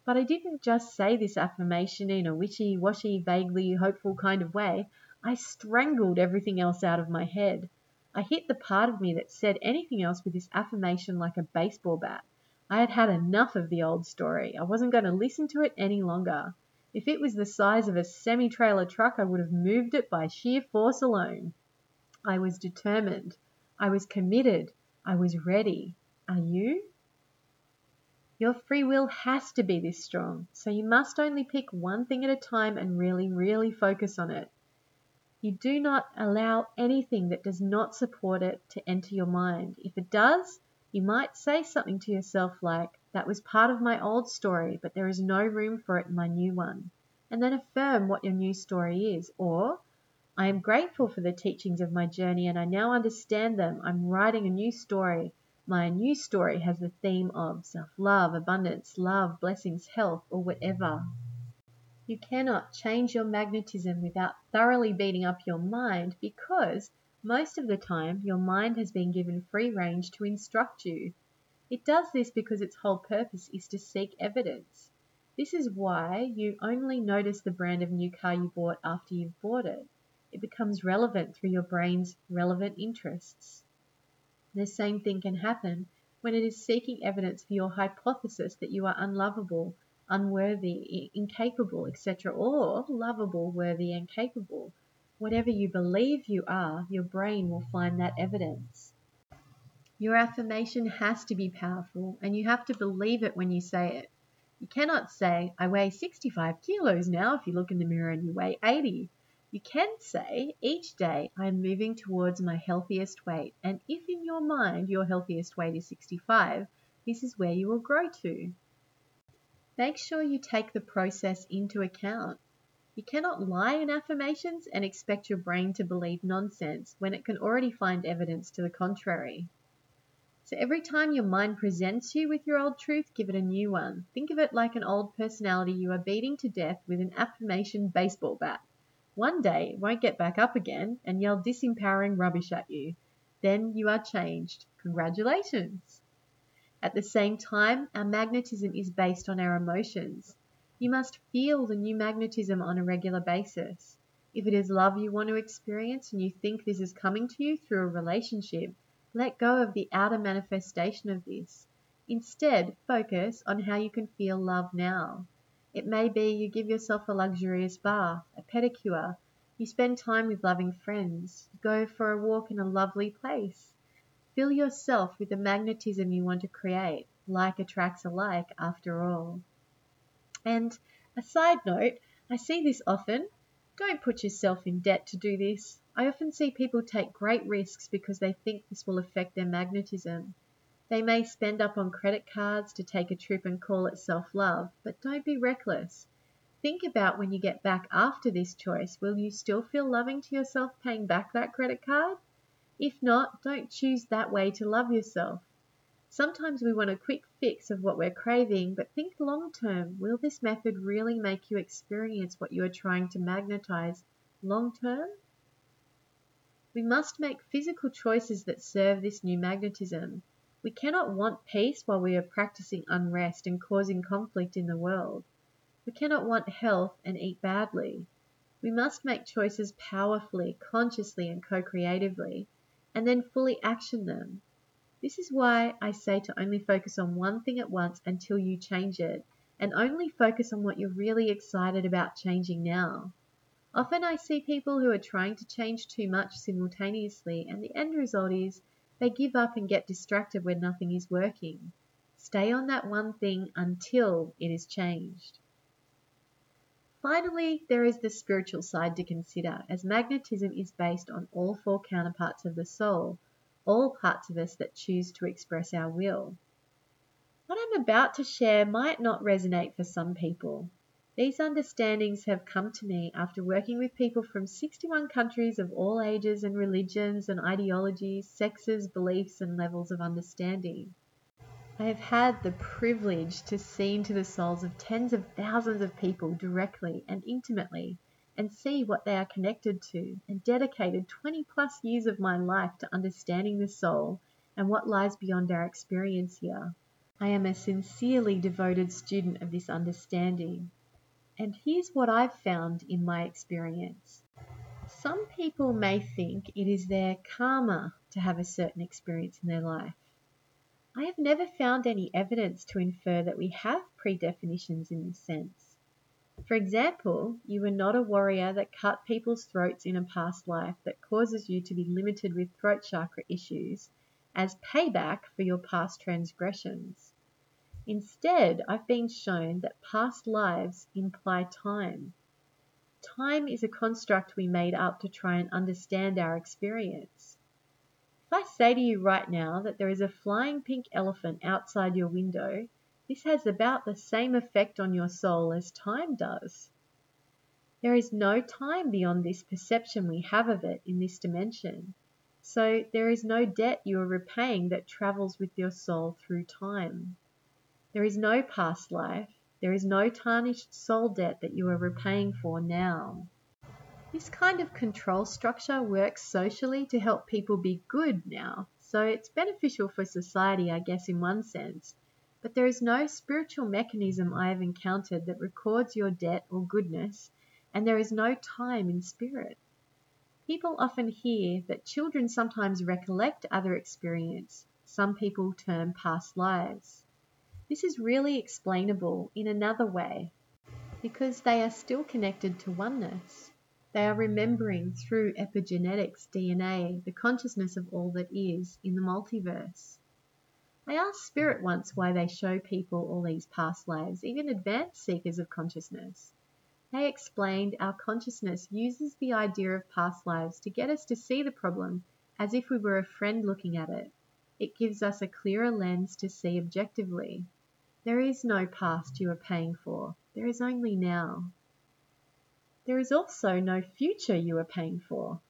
But I didn't just say this affirmation in a wishy washy, vaguely hopeful kind of way. I strangled everything else out of my head. I hit the part of me that said anything else with this affirmation like a baseball bat. I had had enough of the old story. I wasn't going to listen to it any longer. If it was the size of a semi trailer truck, I would have moved it by sheer force alone. I was determined. I was committed. I was ready. Are you? Your free will has to be this strong, so you must only pick one thing at a time and really, really focus on it. You do not allow anything that does not support it to enter your mind. If it does, you might say something to yourself like, That was part of my old story, but there is no room for it in my new one. And then affirm what your new story is. Or, I am grateful for the teachings of my journey and I now understand them. I'm writing a new story. My new story has the theme of self love, abundance, love, blessings, health, or whatever. You cannot change your magnetism without thoroughly beating up your mind because most of the time your mind has been given free range to instruct you. It does this because its whole purpose is to seek evidence. This is why you only notice the brand of new car you bought after you've bought it. It becomes relevant through your brain's relevant interests. The same thing can happen when it is seeking evidence for your hypothesis that you are unlovable unworthy, incapable, etc., or lovable, worthy, and capable. Whatever you believe you are, your brain will find that evidence. Your affirmation has to be powerful, and you have to believe it when you say it. You cannot say, I weigh 65 kilos now if you look in the mirror and you weigh 80. You can say, each day I am moving towards my healthiest weight, and if in your mind your healthiest weight is 65, this is where you will grow to. Make sure you take the process into account. You cannot lie in affirmations and expect your brain to believe nonsense when it can already find evidence to the contrary. So every time your mind presents you with your old truth, give it a new one. Think of it like an old personality you are beating to death with an affirmation baseball bat. One day it won't get back up again and yell disempowering rubbish at you. Then you are changed. Congratulations! At the same time, our magnetism is based on our emotions. You must feel the new magnetism on a regular basis. If it is love you want to experience and you think this is coming to you through a relationship, let go of the outer manifestation of this. Instead, focus on how you can feel love now. It may be you give yourself a luxurious bath, a pedicure, you spend time with loving friends, go for a walk in a lovely place. Fill yourself with the magnetism you want to create. Like attracts alike, after all. And a side note, I see this often. Don't put yourself in debt to do this. I often see people take great risks because they think this will affect their magnetism. They may spend up on credit cards to take a trip and call it self love, but don't be reckless. Think about when you get back after this choice, will you still feel loving to yourself paying back that credit card? If not, don't choose that way to love yourself. Sometimes we want a quick fix of what we're craving, but think long term. Will this method really make you experience what you are trying to magnetize long term? We must make physical choices that serve this new magnetism. We cannot want peace while we are practicing unrest and causing conflict in the world. We cannot want health and eat badly. We must make choices powerfully, consciously, and co creatively and then fully action them. This is why I say to only focus on one thing at once until you change it, and only focus on what you're really excited about changing now. Often I see people who are trying to change too much simultaneously, and the end result is they give up and get distracted when nothing is working. Stay on that one thing until it is changed. Finally, there is the spiritual side to consider, as magnetism is based on all four counterparts of the soul, all parts of us that choose to express our will. What I'm about to share might not resonate for some people. These understandings have come to me after working with people from 61 countries of all ages and religions and ideologies, sexes, beliefs, and levels of understanding. I have had the privilege to see into the souls of tens of thousands of people directly and intimately and see what they are connected to, and dedicated 20 plus years of my life to understanding the soul and what lies beyond our experience here. I am a sincerely devoted student of this understanding. And here's what I've found in my experience. Some people may think it is their karma to have a certain experience in their life. I have never found any evidence to infer that we have predefinitions in this sense. For example, you were not a warrior that cut people's throats in a past life that causes you to be limited with throat chakra issues as payback for your past transgressions. Instead, I've been shown that past lives imply time. Time is a construct we made up to try and understand our experience. If I say to you right now that there is a flying pink elephant outside your window, this has about the same effect on your soul as time does. There is no time beyond this perception we have of it in this dimension. So there is no debt you are repaying that travels with your soul through time. There is no past life. There is no tarnished soul debt that you are repaying for now. This kind of control structure works socially to help people be good now, so it's beneficial for society, I guess, in one sense. But there is no spiritual mechanism I have encountered that records your debt or goodness, and there is no time in spirit. People often hear that children sometimes recollect other experience, some people term past lives. This is really explainable in another way because they are still connected to oneness. They are remembering through epigenetics DNA the consciousness of all that is in the multiverse. I asked Spirit once why they show people all these past lives, even advanced seekers of consciousness. They explained our consciousness uses the idea of past lives to get us to see the problem as if we were a friend looking at it. It gives us a clearer lens to see objectively. There is no past you are paying for, there is only now. There is also no future you are paying for.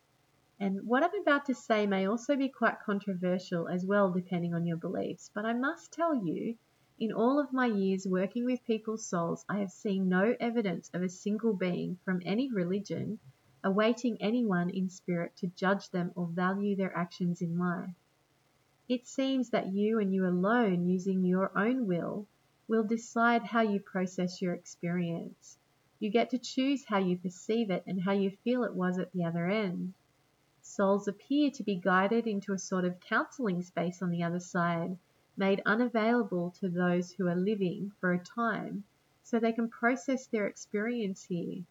And what I'm about to say may also be quite controversial as well, depending on your beliefs, but I must tell you, in all of my years working with people's souls, I have seen no evidence of a single being from any religion awaiting anyone in spirit to judge them or value their actions in life. It seems that you and you alone, using your own will, will decide how you process your experience. You get to choose how you perceive it and how you feel it was at the other end. Souls appear to be guided into a sort of counseling space on the other side, made unavailable to those who are living for a time, so they can process their experience here.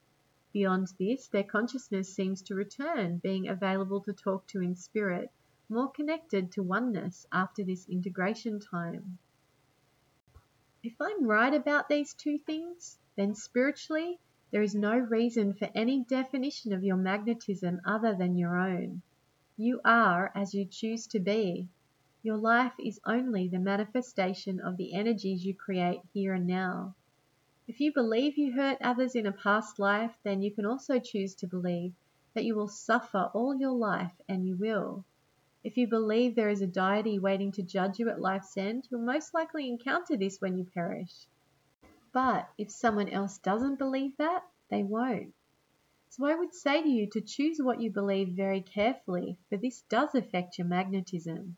Beyond this, their consciousness seems to return, being available to talk to in spirit, more connected to oneness after this integration time. If I'm right about these two things, then spiritually there is no reason for any definition of your magnetism other than your own. You are as you choose to be. Your life is only the manifestation of the energies you create here and now. If you believe you hurt others in a past life, then you can also choose to believe that you will suffer all your life, and you will. If you believe there is a deity waiting to judge you at life's end, you'll most likely encounter this when you perish. But if someone else doesn't believe that, they won't. So I would say to you to choose what you believe very carefully, for this does affect your magnetism.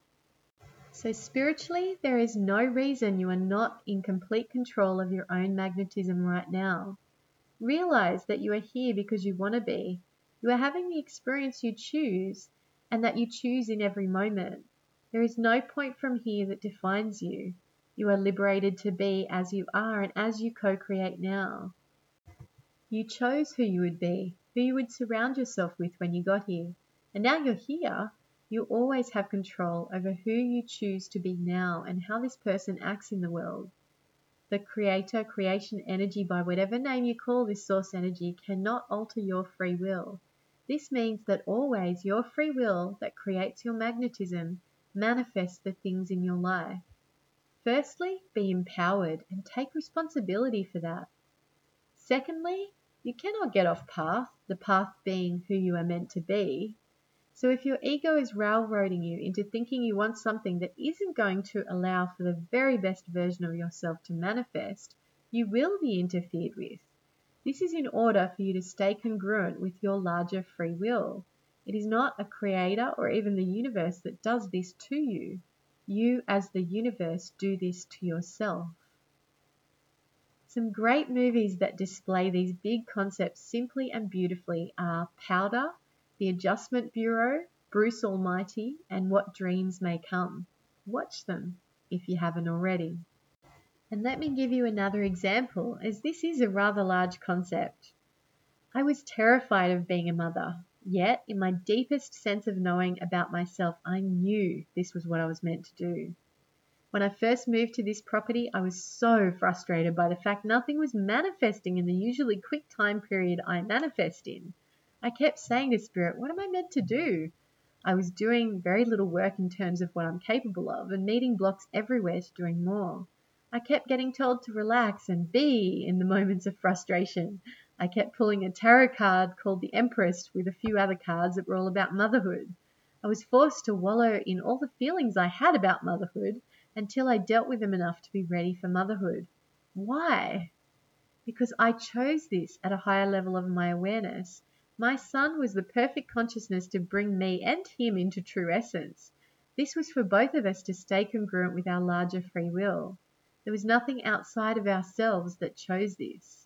So, spiritually, there is no reason you are not in complete control of your own magnetism right now. Realize that you are here because you want to be. You are having the experience you choose, and that you choose in every moment. There is no point from here that defines you. You are liberated to be as you are and as you co create now. You chose who you would be, who you would surround yourself with when you got here. And now you're here, you always have control over who you choose to be now and how this person acts in the world. The creator, creation energy, by whatever name you call this source energy, cannot alter your free will. This means that always your free will that creates your magnetism manifests the things in your life. Firstly, be empowered and take responsibility for that. Secondly, you cannot get off path, the path being who you are meant to be. So if your ego is railroading you into thinking you want something that isn't going to allow for the very best version of yourself to manifest, you will be interfered with. This is in order for you to stay congruent with your larger free will. It is not a creator or even the universe that does this to you. You, as the universe, do this to yourself. Some great movies that display these big concepts simply and beautifully are Powder, The Adjustment Bureau, Bruce Almighty, and What Dreams May Come. Watch them if you haven't already. And let me give you another example, as this is a rather large concept. I was terrified of being a mother. Yet, in my deepest sense of knowing about myself, I knew this was what I was meant to do. When I first moved to this property, I was so frustrated by the fact nothing was manifesting in the usually quick time period I manifest in. I kept saying to Spirit, What am I meant to do? I was doing very little work in terms of what I'm capable of and meeting blocks everywhere to doing more. I kept getting told to relax and be in the moments of frustration. I kept pulling a tarot card called the Empress with a few other cards that were all about motherhood. I was forced to wallow in all the feelings I had about motherhood until I dealt with them enough to be ready for motherhood. Why? Because I chose this at a higher level of my awareness. My son was the perfect consciousness to bring me and him into true essence. This was for both of us to stay congruent with our larger free will. There was nothing outside of ourselves that chose this.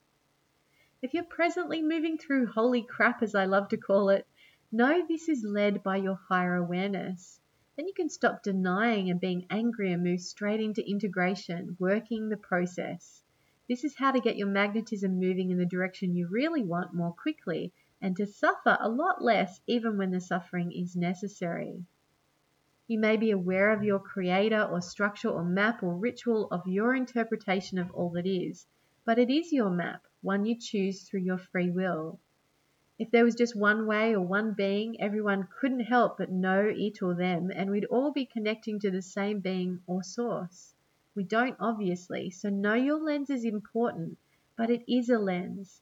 If you're presently moving through holy crap, as I love to call it, know this is led by your higher awareness. Then you can stop denying and being angry and move straight into integration, working the process. This is how to get your magnetism moving in the direction you really want more quickly and to suffer a lot less even when the suffering is necessary. You may be aware of your creator or structure or map or ritual of your interpretation of all that is, but it is your map, one you choose through your free will. If there was just one way or one being, everyone couldn't help but know it or them, and we'd all be connecting to the same being or source. We don't, obviously, so know your lens is important, but it is a lens.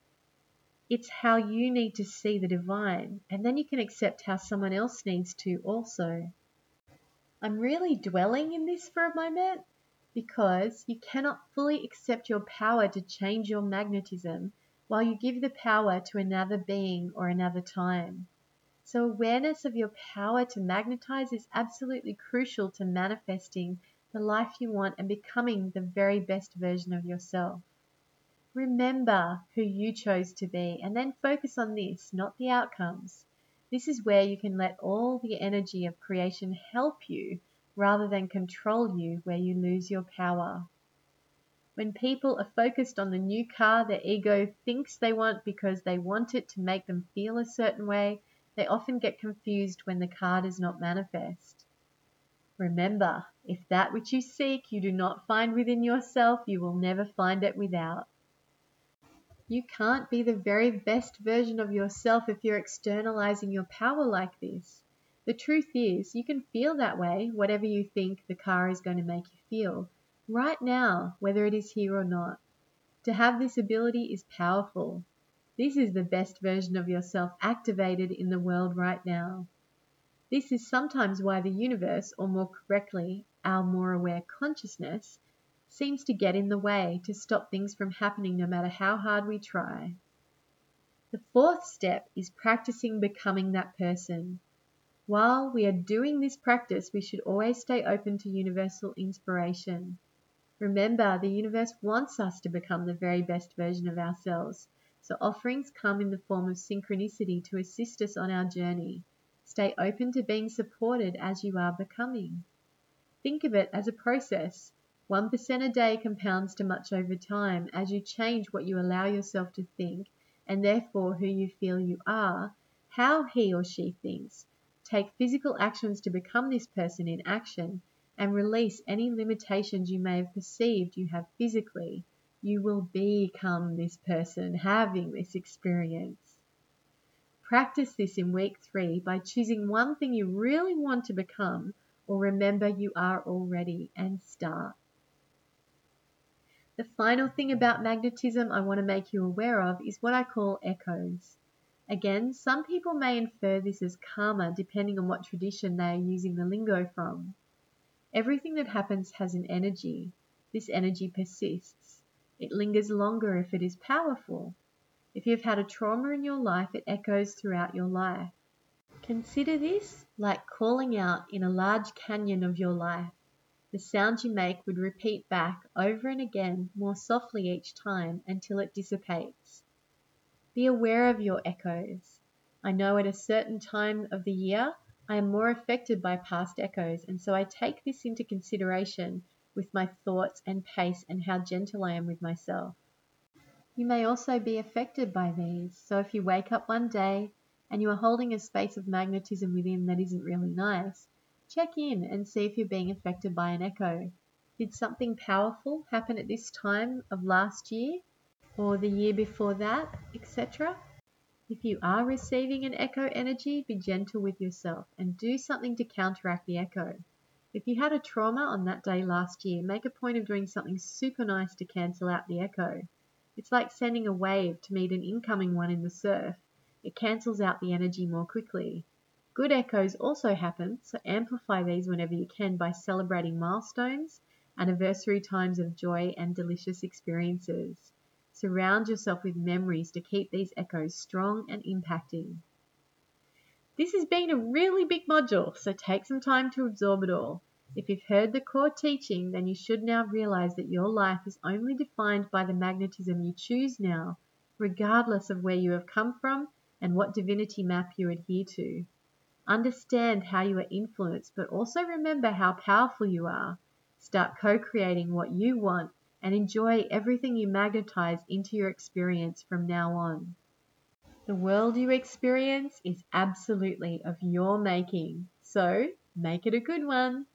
It's how you need to see the divine, and then you can accept how someone else needs to also. I'm really dwelling in this for a moment because you cannot fully accept your power to change your magnetism while you give the power to another being or another time. So, awareness of your power to magnetize is absolutely crucial to manifesting the life you want and becoming the very best version of yourself. Remember who you chose to be and then focus on this, not the outcomes. This is where you can let all the energy of creation help you rather than control you, where you lose your power. When people are focused on the new car their ego thinks they want because they want it to make them feel a certain way, they often get confused when the car does not manifest. Remember, if that which you seek you do not find within yourself, you will never find it without. You can't be the very best version of yourself if you're externalizing your power like this. The truth is, you can feel that way, whatever you think the car is going to make you feel, right now, whether it is here or not. To have this ability is powerful. This is the best version of yourself activated in the world right now. This is sometimes why the universe, or more correctly, our more aware consciousness, seems to get in the way to stop things from happening no matter how hard we try. The fourth step is practicing becoming that person. While we are doing this practice, we should always stay open to universal inspiration. Remember, the universe wants us to become the very best version of ourselves, so offerings come in the form of synchronicity to assist us on our journey. Stay open to being supported as you are becoming. Think of it as a process. 1% a day compounds to much over time as you change what you allow yourself to think and therefore who you feel you are, how he or she thinks. Take physical actions to become this person in action and release any limitations you may have perceived you have physically. You will become this person having this experience. Practice this in week three by choosing one thing you really want to become or remember you are already and start. The final thing about magnetism I want to make you aware of is what I call echoes. Again, some people may infer this as karma depending on what tradition they are using the lingo from. Everything that happens has an energy. This energy persists. It lingers longer if it is powerful. If you've had a trauma in your life, it echoes throughout your life. Consider this like calling out in a large canyon of your life. The sound you make would repeat back over and again more softly each time until it dissipates. Be aware of your echoes. I know at a certain time of the year I am more affected by past echoes, and so I take this into consideration with my thoughts and pace and how gentle I am with myself. You may also be affected by these, so if you wake up one day and you are holding a space of magnetism within that isn't really nice, Check in and see if you're being affected by an echo. Did something powerful happen at this time of last year or the year before that, etc.? If you are receiving an echo energy, be gentle with yourself and do something to counteract the echo. If you had a trauma on that day last year, make a point of doing something super nice to cancel out the echo. It's like sending a wave to meet an incoming one in the surf. It cancels out the energy more quickly. Good echoes also happen, so amplify these whenever you can by celebrating milestones, anniversary times of joy, and delicious experiences. Surround yourself with memories to keep these echoes strong and impacting. This has been a really big module, so take some time to absorb it all. If you've heard the core teaching, then you should now realize that your life is only defined by the magnetism you choose now, regardless of where you have come from and what divinity map you adhere to. Understand how you are influenced, but also remember how powerful you are. Start co creating what you want and enjoy everything you magnetize into your experience from now on. The world you experience is absolutely of your making, so make it a good one.